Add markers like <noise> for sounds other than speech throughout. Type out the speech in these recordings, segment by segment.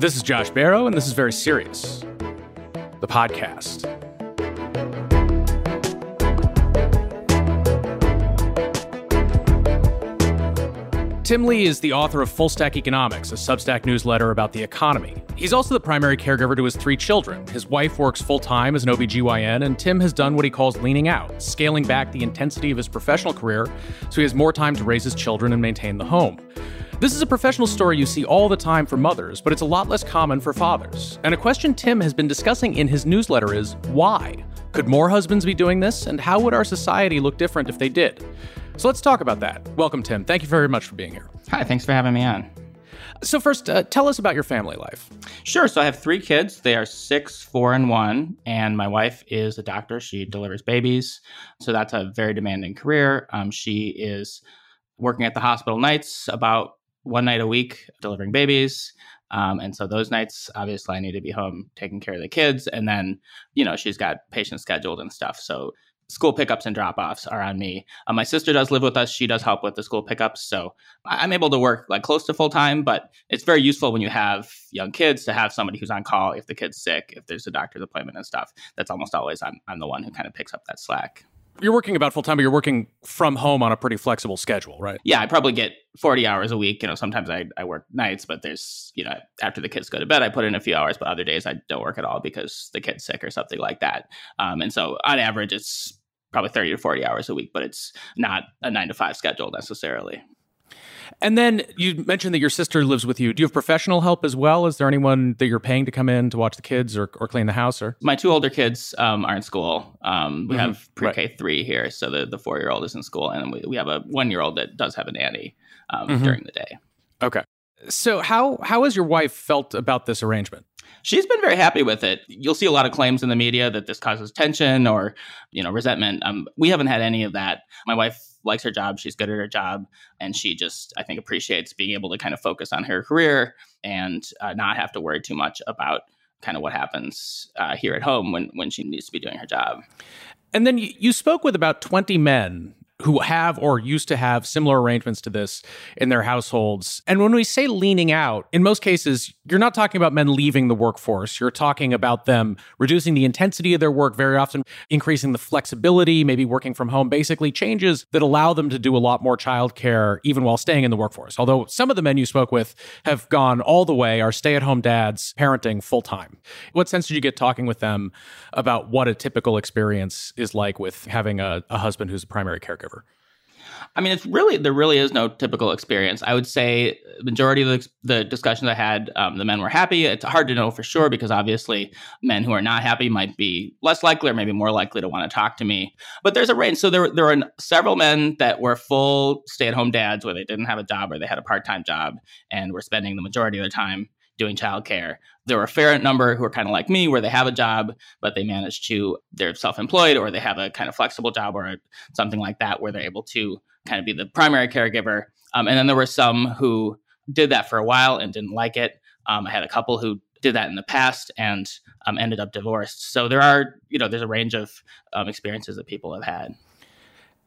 This is Josh Barro, and this is Very Serious, the podcast. Tim Lee is the author of Full Stack Economics, a Substack newsletter about the economy. He's also the primary caregiver to his three children. His wife works full time as an OBGYN, and Tim has done what he calls leaning out, scaling back the intensity of his professional career so he has more time to raise his children and maintain the home. This is a professional story you see all the time for mothers, but it's a lot less common for fathers. And a question Tim has been discussing in his newsletter is why? Could more husbands be doing this? And how would our society look different if they did? So let's talk about that. Welcome, Tim. Thank you very much for being here. Hi, thanks for having me on. So, first, uh, tell us about your family life. Sure. So, I have three kids. They are six, four, and one. And my wife is a doctor. She delivers babies. So, that's a very demanding career. Um, she is working at the hospital nights about one night a week delivering babies. Um, and so those nights, obviously, I need to be home taking care of the kids. And then, you know, she's got patients scheduled and stuff. So school pickups and drop offs are on me. Uh, my sister does live with us. She does help with the school pickups. So I'm able to work like close to full time, but it's very useful when you have young kids to have somebody who's on call if the kid's sick, if there's a doctor's appointment and stuff. That's almost always I'm, I'm the one who kind of picks up that slack. You're working about full time, but you're working from home on a pretty flexible schedule, right? Yeah, I probably get 40 hours a week. You know, sometimes I, I work nights, but there's, you know, after the kids go to bed, I put in a few hours, but other days I don't work at all because the kid's sick or something like that. Um, and so on average, it's probably 30 to 40 hours a week, but it's not a nine to five schedule necessarily. And then you mentioned that your sister lives with you. Do you have professional help as well? Is there anyone that you're paying to come in to watch the kids or, or clean the house? Or my two older kids um, are in school. Um, we mm-hmm. have pre-K right. three here, so the the four year old is in school, and we, we have a one year old that does have a nanny um, mm-hmm. during the day. Okay. So how how has your wife felt about this arrangement? She's been very happy with it. You'll see a lot of claims in the media that this causes tension or, you know, resentment. Um, we haven't had any of that. My wife likes her job. She's good at her job, and she just, I think, appreciates being able to kind of focus on her career and uh, not have to worry too much about kind of what happens uh, here at home when when she needs to be doing her job. And then you, you spoke with about twenty men who have or used to have similar arrangements to this in their households. And when we say leaning out, in most cases, you're not talking about men leaving the workforce. You're talking about them reducing the intensity of their work, very often increasing the flexibility, maybe working from home, basically changes that allow them to do a lot more childcare even while staying in the workforce. Although some of the men you spoke with have gone all the way, are stay at home dads, parenting full time. What sense did you get talking with them about what a typical experience is like with having a, a husband who's a primary caregiver? I mean, it's really there really is no typical experience. I would say majority of the, the discussions I had, um, the men were happy. It's hard to know for sure because obviously men who are not happy might be less likely or maybe more likely to want to talk to me. But there's a range. So there there are several men that were full stay at home dads where they didn't have a job or they had a part time job and were spending the majority of their time doing childcare. There were a fair number who are kind of like me, where they have a job, but they manage to, they're self employed or they have a kind of flexible job or something like that, where they're able to kind of be the primary caregiver. Um, and then there were some who did that for a while and didn't like it. Um, I had a couple who did that in the past and um, ended up divorced. So there are, you know, there's a range of um, experiences that people have had.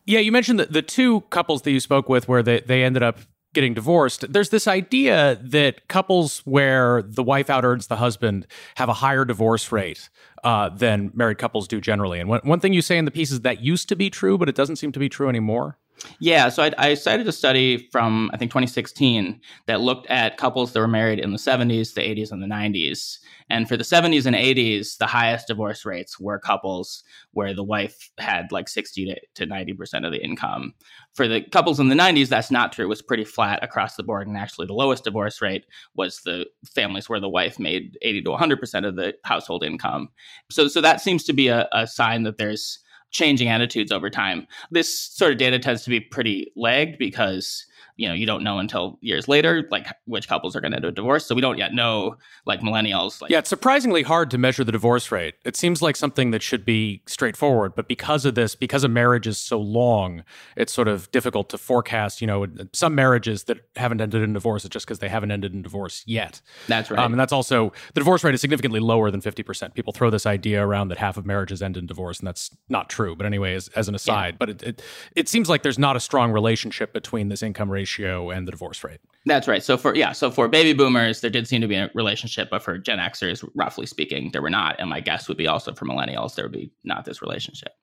Yeah, you mentioned the, the two couples that you spoke with where they, they ended up getting divorced, there's this idea that couples where the wife out earns the husband have a higher divorce rate uh, than married couples do generally. And one, one thing you say in the piece is that used to be true, but it doesn't seem to be true anymore. Yeah, so I, I, cited a study from I think 2016 that looked at couples that were married in the 70s, the 80s, and the 90s. And for the 70s and 80s, the highest divorce rates were couples where the wife had like 60 to 90 percent of the income. For the couples in the 90s, that's not true. It was pretty flat across the board, and actually, the lowest divorce rate was the families where the wife made 80 to 100 percent of the household income. So, so that seems to be a, a sign that there's changing attitudes over time. This sort of data tends to be pretty lagged because you know you don't know until years later like which couples are going to do a divorce so we don't yet know like millennials like yeah it's surprisingly hard to measure the divorce rate. It seems like something that should be straightforward but because of this because a marriage is so long it's sort of difficult to forecast you know some marriages that haven't ended in divorce is just because they haven't ended in divorce yet. That's right. Um, and that's also the divorce rate is significantly lower than 50% people throw this idea around that half of marriages end in divorce and that's not true but anyway, as, as an aside, yeah. but it, it, it seems like there's not a strong relationship between this income ratio and the divorce rate. That's right. So for yeah, so for baby boomers, there did seem to be a relationship, but for Gen Xers, roughly speaking, there were not. And my guess would be also for millennials, there would be not this relationship.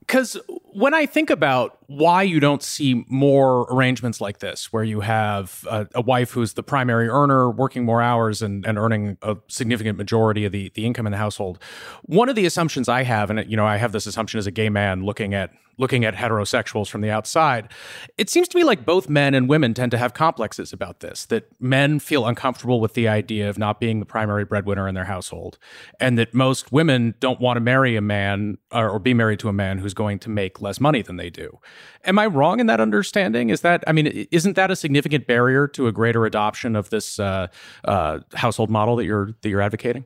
Because when I think about why you don't see more arrangements like this, where you have a, a, wife who's the primary earner, working more hours and, and earning a significant majority of the, the income in the household, one of the assumptions I have, and you know, I have this assumption as a gay man looking at looking at heterosexuals from the outside, it seems to me like both men and women tend to have complexes about this. That men feel uncomfortable with the idea of not being the primary breadwinner in their household, and that most women don't want to marry a man or, or be married to a man who's going to make less money than they do. Am I wrong in that understanding? Is that I mean, isn't that a significant barrier to a greater adoption of this uh, uh, household model that you're that you're advocating?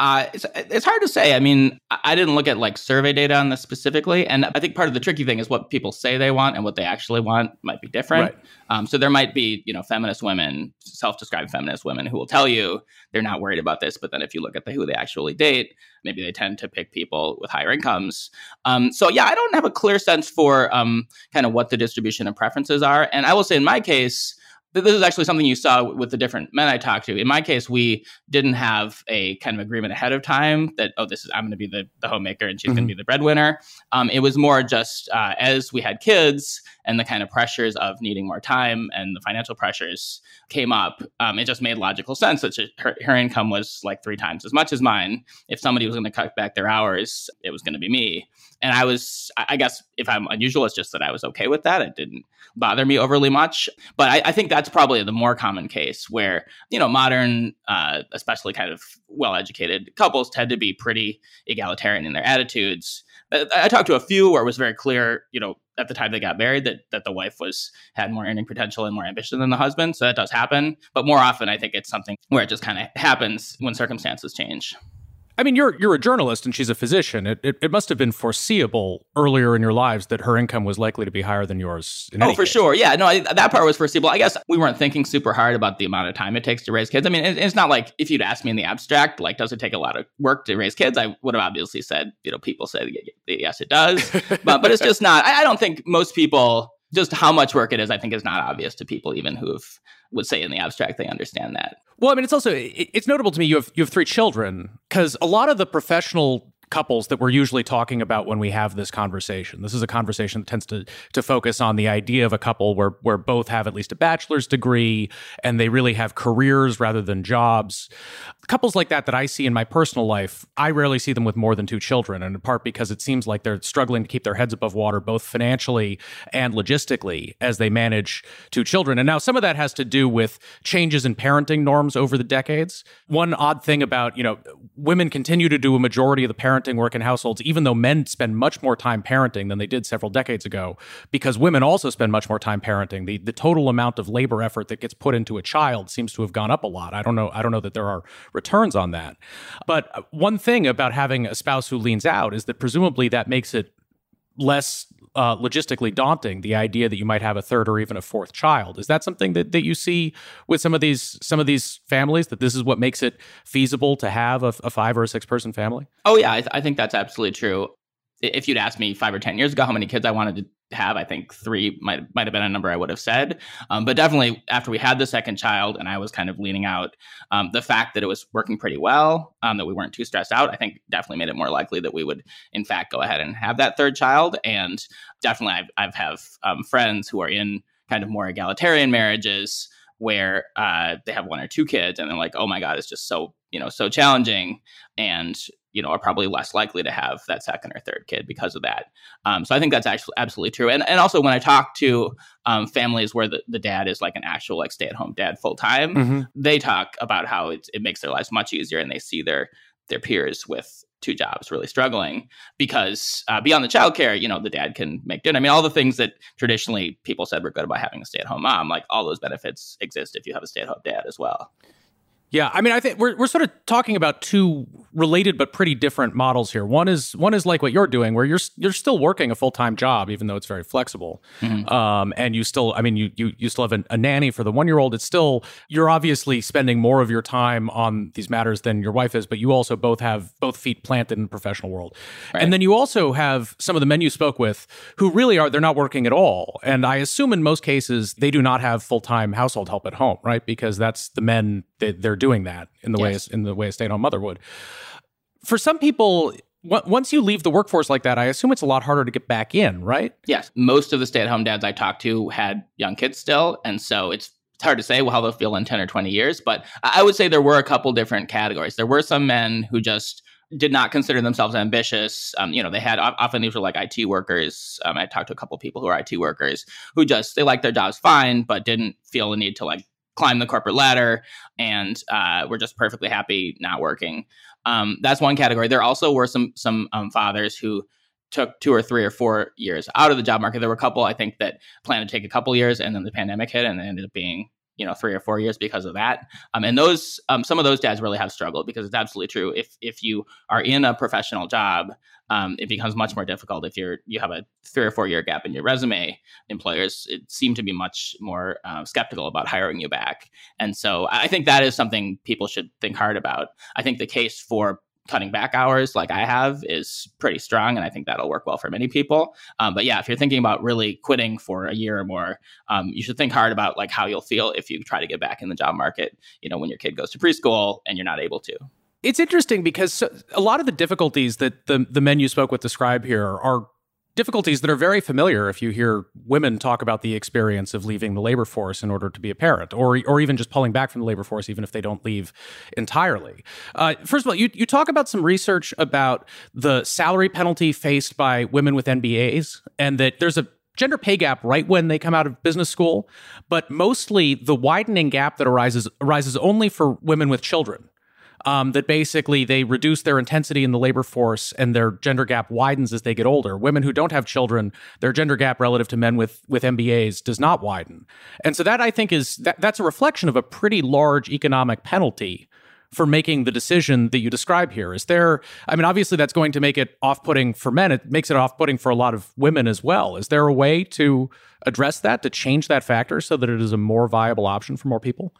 Uh, it's, it's hard to say. I mean, I didn't look at like survey data on this specifically, and I think part of the tricky thing is what people say they want and what they actually want might be different. Right. Um, so there might be, you know, feminist women, self-described feminist women, who will tell you they're not worried about this, but then if you look at the who they actually date, maybe they tend to pick people with higher incomes. Um, so yeah, I don't have a clear sense for um, kind of what the distribution of preferences are, and I will say in my case this is actually something you saw with the different men I talked to. In my case, we didn't have a kind of agreement ahead of time that oh, this is I'm going to be the, the homemaker and she's mm-hmm. going to be the breadwinner. Um, it was more just uh, as we had kids and the kind of pressures of needing more time and the financial pressures came up. Um, it just made logical sense that she, her, her income was like three times as much as mine. If somebody was going to cut back their hours, it was going to be me. And I was, I guess, if I'm unusual, it's just that I was okay with that. It didn't bother me overly much. But I, I think that's probably the more common case where, you know, modern, uh, especially kind of well educated couples tend to be pretty egalitarian in their attitudes. I, I talked to a few where it was very clear, you know, at the time they got married that that the wife was had more earning potential and more ambition than the husband. So that does happen. But more often I think it's something where it just kind of happens when circumstances change. I mean, you're you're a journalist and she's a physician. It, it, it must have been foreseeable earlier in your lives that her income was likely to be higher than yours. oh, for case. sure. Yeah, no, I, that part was foreseeable. I guess we weren't thinking super hard about the amount of time it takes to raise kids. I mean, it, it's not like if you'd asked me in the abstract, like, does it take a lot of work to raise kids? I would have obviously said, you know, people say yes, it does, <laughs> but but it's just not. I, I don't think most people just how much work it is. I think is not obvious to people even who've would say in the abstract they understand that. Well, I mean, it's also it's notable to me you have you have three children because a lot of the professional couples that we're usually talking about when we have this conversation. This is a conversation that tends to to focus on the idea of a couple where where both have at least a bachelor's degree and they really have careers rather than jobs. Couples like that that I see in my personal life, I rarely see them with more than two children, and in part because it seems like they're struggling to keep their heads above water both financially and logistically as they manage two children. And now some of that has to do with changes in parenting norms over the decades. One odd thing about, you know, women continue to do a majority of the parenting parenting work in households, even though men spend much more time parenting than they did several decades ago, because women also spend much more time parenting. The the total amount of labor effort that gets put into a child seems to have gone up a lot. I don't know. I don't know that there are returns on that. But uh, one thing about having a spouse who leans out is that presumably that makes it less uh, logistically daunting the idea that you might have a third or even a fourth child. Is that something that, that you see with some of these some of these families that this is what makes it feasible to have a, a five or a six person family? Oh yeah. I, th- I think that's absolutely true. If you'd asked me five or ten years ago how many kids I wanted to have, I think three might might have been a number I would have said. Um, but definitely after we had the second child and I was kind of leaning out, um, the fact that it was working pretty well, um, that we weren't too stressed out, I think definitely made it more likely that we would in fact go ahead and have that third child. And definitely I've, I've have um, friends who are in kind of more egalitarian marriages where uh, they have one or two kids and they're like, oh my God, it's just so, you know, so challenging. And you know are probably less likely to have that second or third kid because of that. Um, so I think that's actually absolutely true. And and also when I talk to um, families where the, the dad is like an actual like stay at home dad full time, mm-hmm. they talk about how it, it makes their lives much easier and they see their their peers with two jobs really struggling because uh, beyond the childcare, you know, the dad can make dinner. I mean, all the things that traditionally people said were good about having a stay at home mom, like all those benefits exist if you have a stay at home dad as well. Yeah, I mean, I think we're we're sort of talking about two related but pretty different models here. One is one is like what you're doing, where you're you're still working a full time job, even though it's very flexible, mm-hmm. um, and you still, I mean, you you you still have a, a nanny for the one year old. It's still you're obviously spending more of your time on these matters than your wife is, but you also both have both feet planted in the professional world, right. and then you also have some of the men you spoke with who really are they're not working at all, and I assume in most cases they do not have full time household help at home, right? Because that's the men that they're doing that in the yes. way in the way a stay at home mother would. For some people, once you leave the workforce like that, I assume it's a lot harder to get back in, right? Yes. Most of the stay at home dads I talked to had young kids still. And so it's, it's hard to say how they'll feel in 10 or 20 years. But I would say there were a couple different categories. There were some men who just did not consider themselves ambitious. Um, you know, they had often these were like IT workers. Um, I talked to a couple people who are IT workers who just they liked their jobs fine, but didn't feel the need to like climb the corporate ladder and uh, we're just perfectly happy not working. Um, that's one category. There also were some some um, fathers who took two or three or four years out of the job market. There were a couple I think that planned to take a couple years, and then the pandemic hit, and it ended up being you know three or four years because of that. Um, and those um, some of those dads really have struggled because it's absolutely true. If if you are in a professional job, um, it becomes much more difficult if you're you have a three or four year gap in your resume. Employers it seem to be much more uh, skeptical about hiring you back, and so I think that is something people should think hard about. I think the case for cutting back hours like I have is pretty strong, and I think that'll work well for many people. Um, but yeah, if you're thinking about really quitting for a year or more, um, you should think hard about like how you'll feel if you try to get back in the job market. You know, when your kid goes to preschool and you're not able to. It's interesting because a lot of the difficulties that the the men you spoke with describe here are difficulties that are very familiar if you hear women talk about the experience of leaving the labor force in order to be a parent, or or even just pulling back from the labor force, even if they don't leave entirely. Uh, first of all, you you talk about some research about the salary penalty faced by women with MBAs, and that there's a gender pay gap right when they come out of business school, but mostly the widening gap that arises arises only for women with children um, that basically they reduce their intensity in the labor force and their gender gap widens as they get older. Women who don't have children, their gender gap relative to men with with MBAs does not widen. And so that I think is that, that's a reflection of a pretty large economic penalty for making the decision that you describe here? Is there, I mean, obviously that's going to make it off putting for men. It makes it off putting for a lot of women as well. Is there a way to address that, to change that factor so that it is a more viable option for more people?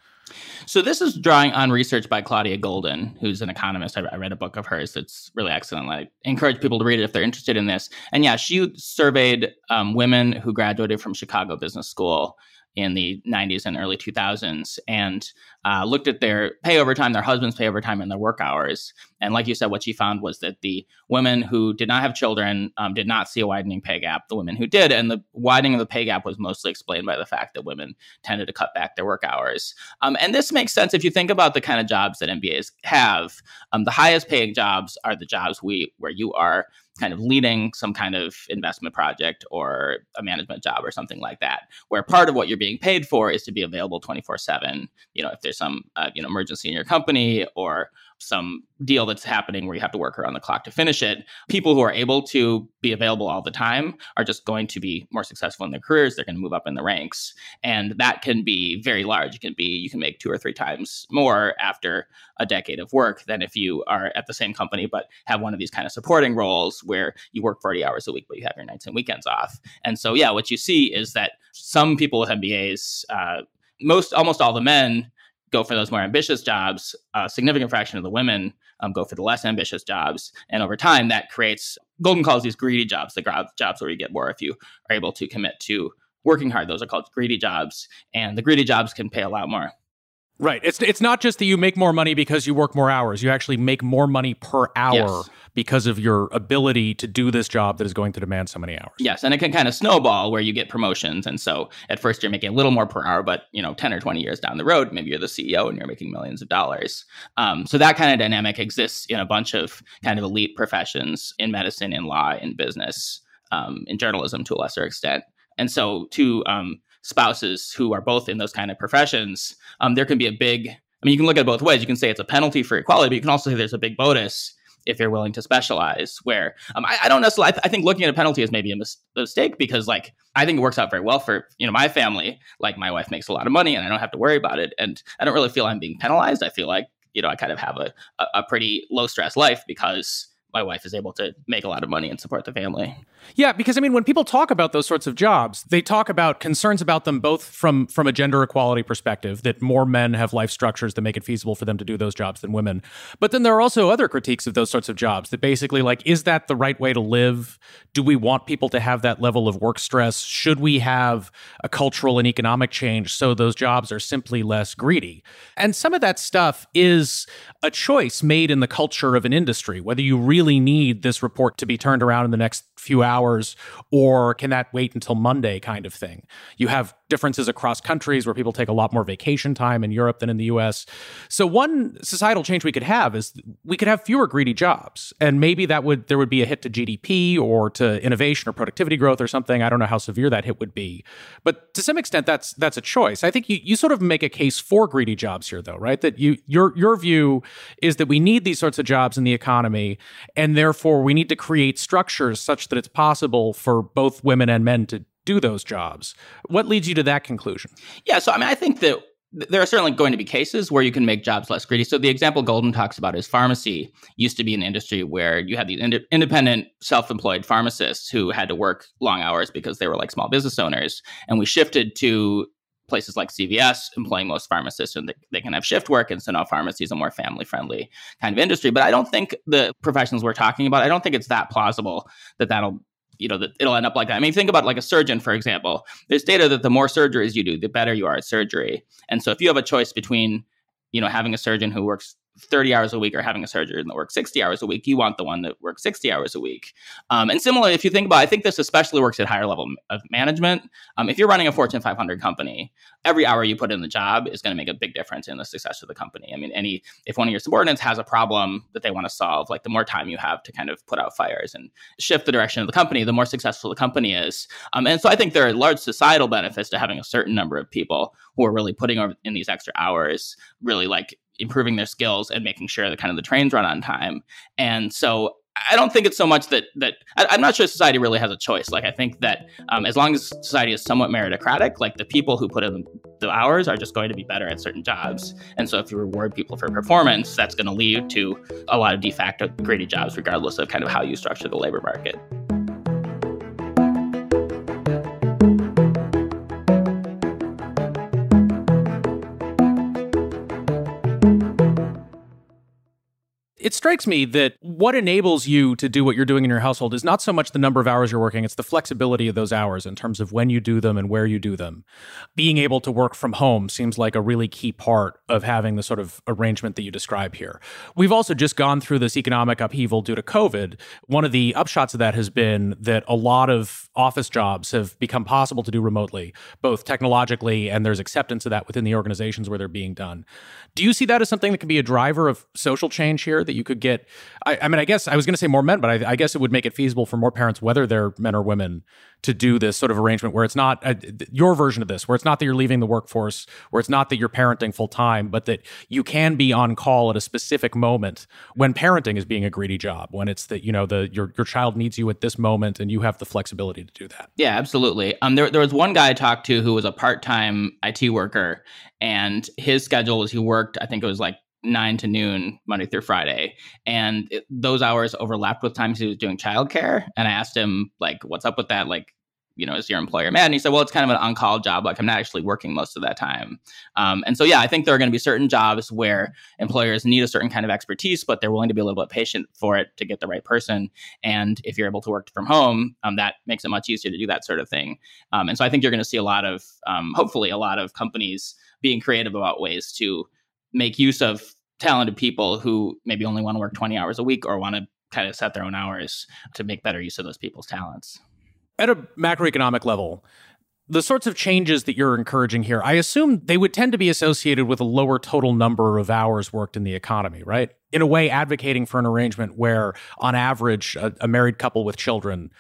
So this is drawing on research by Claudia Goldin, who's an economist. I, read a book of hers that's really excellent. I encourage people to read it if they're interested in this. And yeah, she surveyed um, women who graduated from Chicago Business School in the 90s and early 2000s and uh, looked at their pay over time, their husbands' pay over time, and their work hours. And like you said, what she found was that the women who did not have children um, did not see a widening pay gap. The women who did, and the widening of the pay gap was mostly explained by the fact that women tended to cut back their work hours. Um, and this makes sense if you think about the kind of jobs that MBAs have. Um, the highest paying jobs are the jobs we where you are kind of leading some kind of investment project or a management job or something like that, where part of what you're being paid for is to be available 24 7. You know, if there's some uh, you know emergency in your company or some deal that's happening where you have to work around the clock to finish it. People who are able to be available all the time are just going to be more successful in their careers. They're going to move up in the ranks. And that can be very large. It can be, you can make two or three times more after a decade of work than if you are at the same company, but have one of these kind of supporting roles where you work 40 hours a week, but you have your nights and weekends off. And so, yeah, what you see is that some people with MBAs, uh, most almost all the men go for those more ambitious jobs. A significant fraction of the women um, go for the less ambitious jobs. And over time, that creates Goldin calls these greedy jobs, the jobs where you get more if you are able to commit to working hard. Those are called greedy jobs. And the greedy jobs can pay a lot more. Right. It's it's not just that you make more money because you work more hours. You actually make more money per hour yes. because of your ability to do this job that is going to demand so many hours. Yes, and it can kind of snowball where you get promotions and so at first you're making a little more per hour but, you know, 10 or 20 years down the road, maybe you're the CEO and you're making millions of dollars. Um, so that kind of dynamic exists in a bunch of kind of elite professions in medicine, in law, in business, um, in journalism to a lesser extent. And so to um, spouses who are both in those kind of professions, um, there can be a big, I mean, you can look at it both ways. You can say it's a penalty for equality, but you can also say there's a big bonus if you're willing to specialize. Where um, I, I, don't necessarily, I, th- I, think looking at a penalty is maybe a mis- mistake because, like, I think it works out very well for you know my family. Like, my wife makes a lot of money, and I don't have to worry about it, and I don't really feel I'm being penalized. I feel like you know I kind of have a, a, a pretty low stress life because my wife is able to make a lot of money and support the family. Yeah, because I mean, when people talk about those sorts of jobs, they talk about concerns about them both from from a gender equality perspective, that more men have life structures that make it feasible for them to do those jobs than women. But then there are also other critiques of those sorts of jobs that basically like, is that the right way to live? Do we want people to have that level of work stress? Should we have a cultural and economic change so those jobs are simply less greedy? And some of that stuff is a choice made in the culture of an industry, whether you really need this report to be turned around in the next few hours or can that wait until Monday kind of thing. You have differences across countries where people take a lot more vacation time in Europe than in the US. So one societal change we could have is we could have fewer greedy jobs and maybe that would there would be a hit to GDP or to innovation or productivity growth or something. I don't know how severe that hit would be. But to some extent that's that's a choice. I think you you sort of make a case for greedy jobs here though, right? That you your your view is that we need these sorts of jobs in the economy and therefore we need to create structures such that it's possible for both women and men to do those jobs. What leads you to that conclusion? Yeah, so I mean, I think that there are certainly going to be cases where you can make jobs less greedy. So the example Goldin talks about is pharmacy used to be an industry where you had these ind- independent, self-employed pharmacists who had to work long hours because they were like small business owners, and we shifted to places like CVS employing most pharmacists and they, they can have shift work. And so now pharmacy is a more family friendly kind of industry. But I don't think the professions we're talking about, I don't think it's that plausible that that'll you know that it'll end up like that. I mean, think about like a surgeon, for example. There's data that the more surgeries you do, the better you are at surgery. And so if you have a choice between, you know, having a surgeon who works 30 hours a week or having a surgeon that works 60 hours a week, you want the one that works 60 hours a week. Um, and similarly, if you think about, I think this especially works at higher level of management. Um, if you're running a Fortune 500 company, every hour you put in the job is going to make a big difference in the success of the company. I mean, any if one of your subordinates has a problem that they want to solve, like the more time you have to kind of put out fires and shift the direction of the company, the more successful the company is. Um, and so I think there are large societal benefits to having a certain number of people who are really putting in these extra hours, really like improving their skills and making sure that kind of the trains run on time. And so I don't think it's so much that that I, am not sure society really has a choice. Like I think that um, as long as society is somewhat meritocratic, like the people who put in the hours are just going to be better at certain jobs. And so if you reward people for performance, that's going to lead to a lot of de facto greedy jobs, regardless of kind of how you structure the labor market. It strikes me that what enables you to do what you're doing in your household is not so much the number of hours you're working, it's the flexibility of those hours in terms of when you do them and where you do them. Being able to work from home seems like a really key part of having the sort of arrangement that you describe here. We've also just gone through this economic upheaval due to COVID. One of the upshots of that has been that a lot of office jobs have become possible to do remotely, both technologically and there's acceptance of that within the organizations where they're being done. Do you see that as something that can be a driver of social change here that you could get I, I mean, I guess I was going to say more men, but I, I, guess it would make it feasible for more parents, whether they're men or women, to do this sort of arrangement where it's not uh, your version of this, where it's not that you're leaving the workforce, where it's not that you're parenting full time, but that you can be on call at a specific moment when parenting is being a greedy job, when it's that you know the your your child needs you at this moment, and you have the flexibility to do that. Yeah, absolutely. Um, there there was one guy I talked to who was a part time IT worker, and his schedule was he worked, I think it was like nine to noon Monday through Friday, and it, those hours overlapped with times he was doing childcare. And I asked him like, "What's up with that? Like, you know, is your employer mad?" And he said, "Well, it's kind of an on-call job. Like, I'm not actually working most of that time." Um, and so, yeah, I think there are going to be certain jobs where employers need a certain kind of expertise, but they're willing to be a little bit patient for it to get the right person. And if you're able to work from home, um, that makes it much easier to do that sort of thing. Um, and so, I think you're going to see a lot of, um, hopefully, a lot of companies being creative about ways to make use of talented people who maybe only want to work 20 hours a week or want to kind of set their own hours to make better use of those people's talents. At a macroeconomic level, the sorts of changes that you're encouraging here, I assume they would tend to be associated with a lower total number of hours worked in the economy, right? In a way, advocating for an arrangement where, on average, a, a married couple with children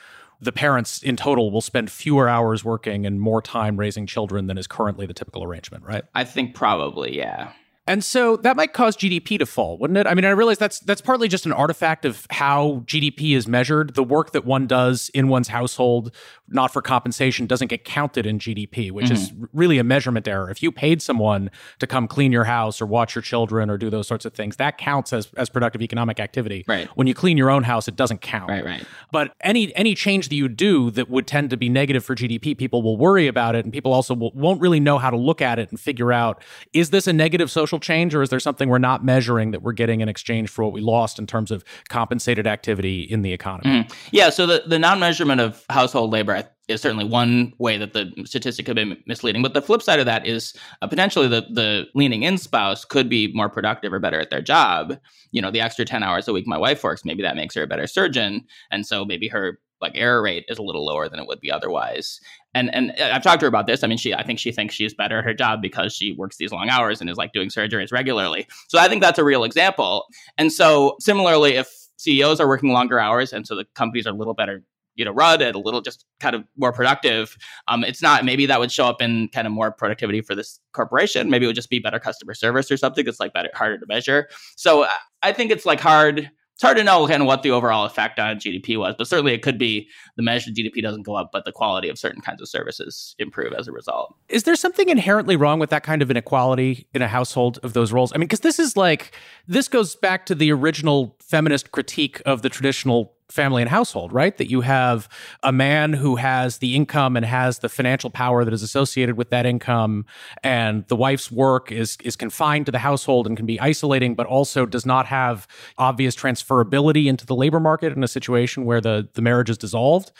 the parents in total will spend fewer hours working and more time raising children than is currently the typical arrangement, right? I think probably, yeah. And so that might cause GDP to fall, wouldn't it? I mean, I realize that's that's partly just an artifact of how GDP is measured. The work that one does in one's household, not for compensation, doesn't get counted in GDP, which mm-hmm. is really a measurement error. If you paid someone to come clean your house or watch your children or do those sorts of things, that counts as, as productive economic activity. Right. When you clean your own house, it doesn't count. Right, right. But any any change that you do that would tend to be negative for GDP, people will worry about it, and people also will, won't really know how to look at it and figure out is this a negative social change or is there something we're not measuring that we're getting in exchange for what we lost in terms of compensated activity in the economy? Mm-hmm. Yeah, so the, the non measurement of household labor is certainly one way that the statistic could be misleading. But the flip side of that is uh, potentially the the leaning in spouse could be more productive or better at their job. You know, the extra 10 hours a week my wife works, maybe that makes her a better surgeon. And so maybe her like error rate is a little lower than it would be otherwise. And and uh, I've talked to her about this. I mean, she I think she thinks she's better at her job because she works these long hours and is like doing surgeries regularly. So I think that's a real example. And so similarly, if CEOs are working longer hours and so the companies are a little better you know run and a little just kind of more productive um, it's not maybe that would show up in kind of more productivity for this corporation maybe it would just be better customer service or something it's like better harder to measure so uh, i think it's like hard it's hard to know kind of what the overall effect on GDP was, but certainly it could be the measured GDP doesn't go up, but the quality of certain kinds of services improve as a result. Is there something inherently wrong with that kind of inequality in a household of those roles? I mean, because this is like, this goes back to the original feminist critique of the traditional family and household, right? That you have a man who has the income and has the financial power that is associated with that income, and the wife's work is is confined to the household and can be isolating, but also does not have obvious transferability into the labor market in a situation where the the marriage is dissolved.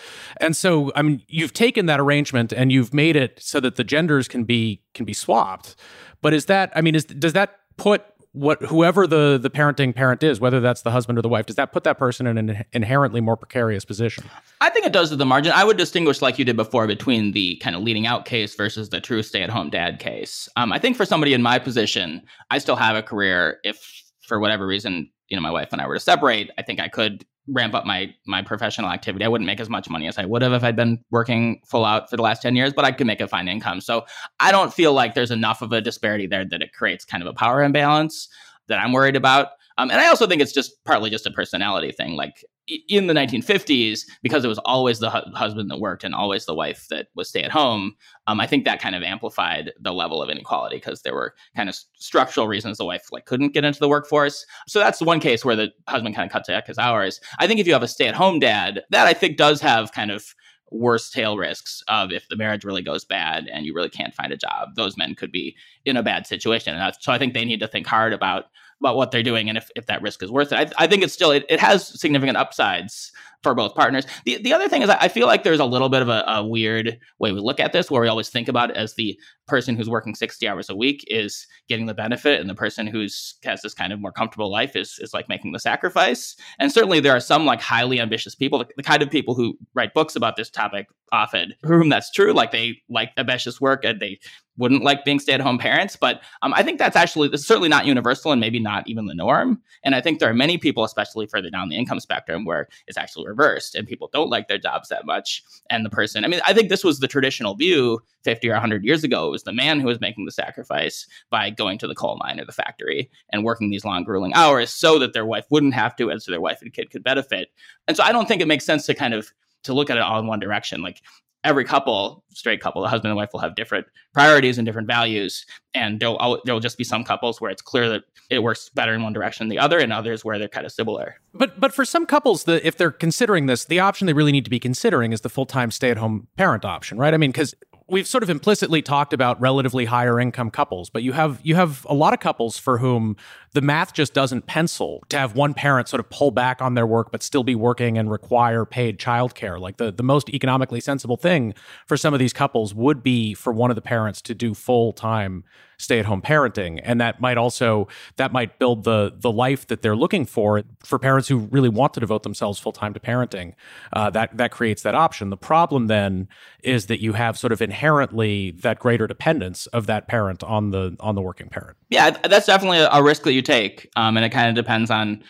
And so, I mean, you've taken that arrangement and you've made it so that the genders can be can be swapped. But is that, I mean, is does that put what whoever the the parenting parent is, whether that's the husband or the wife, does that put that person in an inherently more precarious position? I think it does at the margin. I would distinguish, like you did before, between the kind of leaning out case versus the true stay at home dad case. Um, I think for somebody in my position, I still have a career. If for whatever reason, you know, my wife and I were to separate, I think I could ramp up my my professional activity. I wouldn't make as much money as I would have if I'd been working full out for the last 10 years, but I could make a fine income. So I don't feel like there's enough of a disparity there that it creates kind of a power imbalance that I'm worried about. Um, and I also think it's just partly just a personality thing. Like in the 1950s, because it was always the hu- husband that worked and always the wife that was stay at home, um, I think that kind of amplified the level of inequality because there were kind of structural reasons the wife like couldn't get into the workforce. So that's one case where the husband kind of cut to his hours. I think if you have a stay at home dad, that I think does have kind of worse tail risks of if the marriage really goes bad and you really can't find a job, those men could be in a bad situation. And so I think they need to think hard about about what they're doing and if, if that risk is worth it. I, I think it's still it, it has significant upsides for both partners. The the other thing is I feel like there's a little bit of a, a, weird way we look at this where we always think about it as the person who's working 60 hours a week is getting the benefit and the person who's has this kind of more comfortable life is is like making the sacrifice. And certainly there are some like highly ambitious people, the, the kind of people who write books about this topic often, for whom that's true. Like they like ambitious work and they wouldn't like being stay-at-home parents but um, i think that's actually certainly not universal and maybe not even the norm and i think there are many people especially further down the income spectrum where it's actually reversed and people don't like their jobs that much. And the person, I mean, I think this was the traditional view 50 or 100 years ago. It was the man who was making the sacrifice by going to the coal mine or the factory and working these long, grueling hours so that their wife wouldn't have to, and so their wife and kid could benefit. And so I don't think it makes sense to kind of to look at it all in one direction. Like every couple, straight couple, the husband and wife will have different priorities and different values, and there'll there'll just be some couples where it's clear that it works better in one direction than the other, and others where they're kind of similar. But but for some couples, the if they're considering this, the option they really need to be considering is the full time stay at home parent option, right? I mean, because we've sort of implicitly talked about relatively higher income couples, but you have you have a lot of couples for whom the math just doesn't pencil to have one parent sort of pull back on their work but still be working and require paid childcare. Like the the most economically sensible thing for some of these couples would be for one of the parents to do full time stay at home parenting. And that might also that might build the the life that they're looking for for parents who really want to devote themselves full time to parenting. Uh, that that creates that option. The problem then is that you have sort of inherently that greater dependence of that parent on the on the working parent. Yeah that's definitely a risk that you take um, and it kind of depends on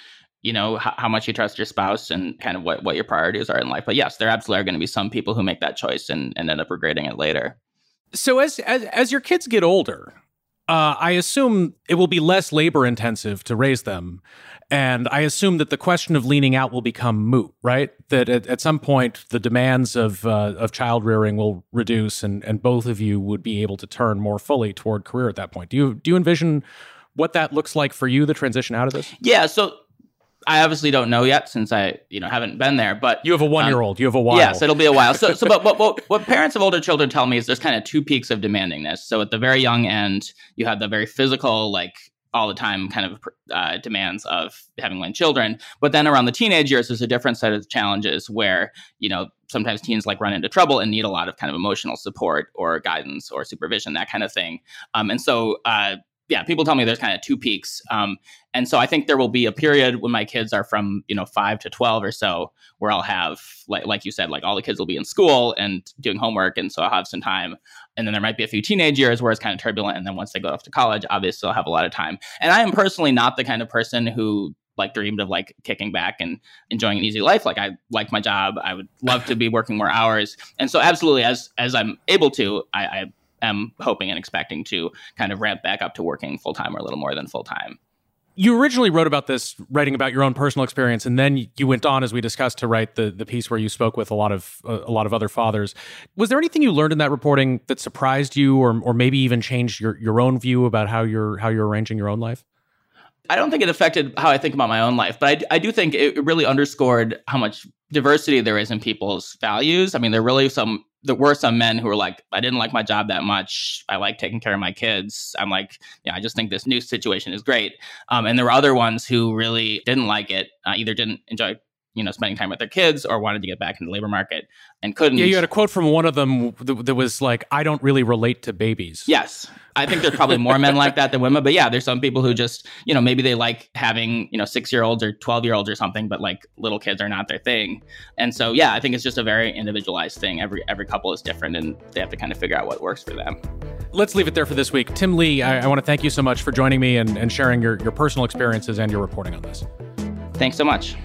you know how, how, much you trust your spouse and kind of what, what your priorities are in life but yes there absolutely are going to be some people who make that choice and, and end up regretting it later so as, as as your kids get older uh, I assume it will be less labor intensive to raise them. And I assume that the question of leaning out will become moot, right? That at, at some point the demands of uh, of child rearing will reduce, and and both of you would be able to turn more fully toward career at that point. Do you do you envision what that looks like for you, the transition out of this? Yeah. So I obviously don't know yet since I, you know, haven't been there. But you have a one year old. Um, you have a while. Yes, it'll be a while. So, so, but what, what what parents of older children tell me is there's kind of two peaks of demandingness. So at the very young end, you have the very physical, like all the time, kind of uh, demands of having young children. But then around the teenage years, there's a different set of challenges where you know sometimes teens like run into trouble and need a lot of kind of emotional support or guidance or supervision, that kind of thing. Um, and so. Uh, yeah, people tell me there's kind of two peaks. Um, and so I think there will be a period when my kids are from, you know, five to 12 or so, where I'll have, like, like you said, like all the kids will be in school and doing homework. And so I'll have some time. And then there might be a few teenage years where it's kind of turbulent. And then once they go off to college, obviously I'll have a lot of time. And I am personally not the kind of person who like dreamed of like kicking back and enjoying an easy life. Like I like my job. I would love to be working more hours. And so absolutely as as I'm able to, I, I am hoping and expecting to kind of ramp back up to working full time or a little more than full time. You originally wrote about this, writing about your own personal experience, and then you went on, as we discussed, to write the, the piece where you spoke with a lot of uh, a lot of other fathers. Was there anything you learned in that reporting that surprised you, or or maybe even changed your, your own view about how you're how you're arranging your own life? I don't think it affected how I think about my own life, but I, I do think it really underscored how much diversity there is in people's values. I mean, there are really some there were some men who were like, I didn't like my job that much. I like taking care of my kids. I'm like, yeah, I just think this new situation is great. Um, and there were other ones who really didn't like it, uh, either didn't enjoy you know spending time with their kids or wanted to get back into the labor market and couldn't yeah you had a quote from one of them that was like i don't really relate to babies. Yes. I think there's probably more men like that than women but yeah there's some people who just you know maybe they like having you know six year olds or 12 year olds or something but like little kids are not their thing. And so yeah i think it's just a very individualized thing. Every every couple is different and they have to kind of figure out what works for them. Let's leave it there for this week. Tim lee i, I want to thank you so much for joining me and, and sharing your, your personal experiences and your reporting on this. Thanks so much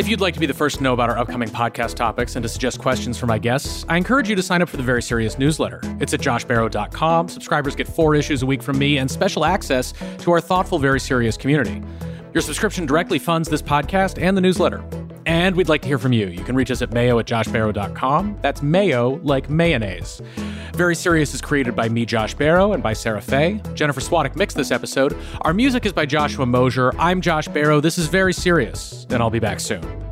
if you'd like to be the first to know about our upcoming podcast topics and to suggest questions for my guests, I encourage you to sign up for the Very Serious newsletter. It's at joshbarro.com. Subscribers get four issues a week from me and special access to our thoughtful, Very Serious community. Your subscription directly funds this podcast and the newsletter. And we'd like to hear from you. You can reach us at mayo at joshbarro.com. That's mayo like mayonnaise. Very Serious is created by me, Josh Barro, and by Sarah Fay. Jennifer Swadek mixed this episode. Our music is by Joshua Mosier. I'm Josh Barro. This is Very Serious, and I'll be back soon.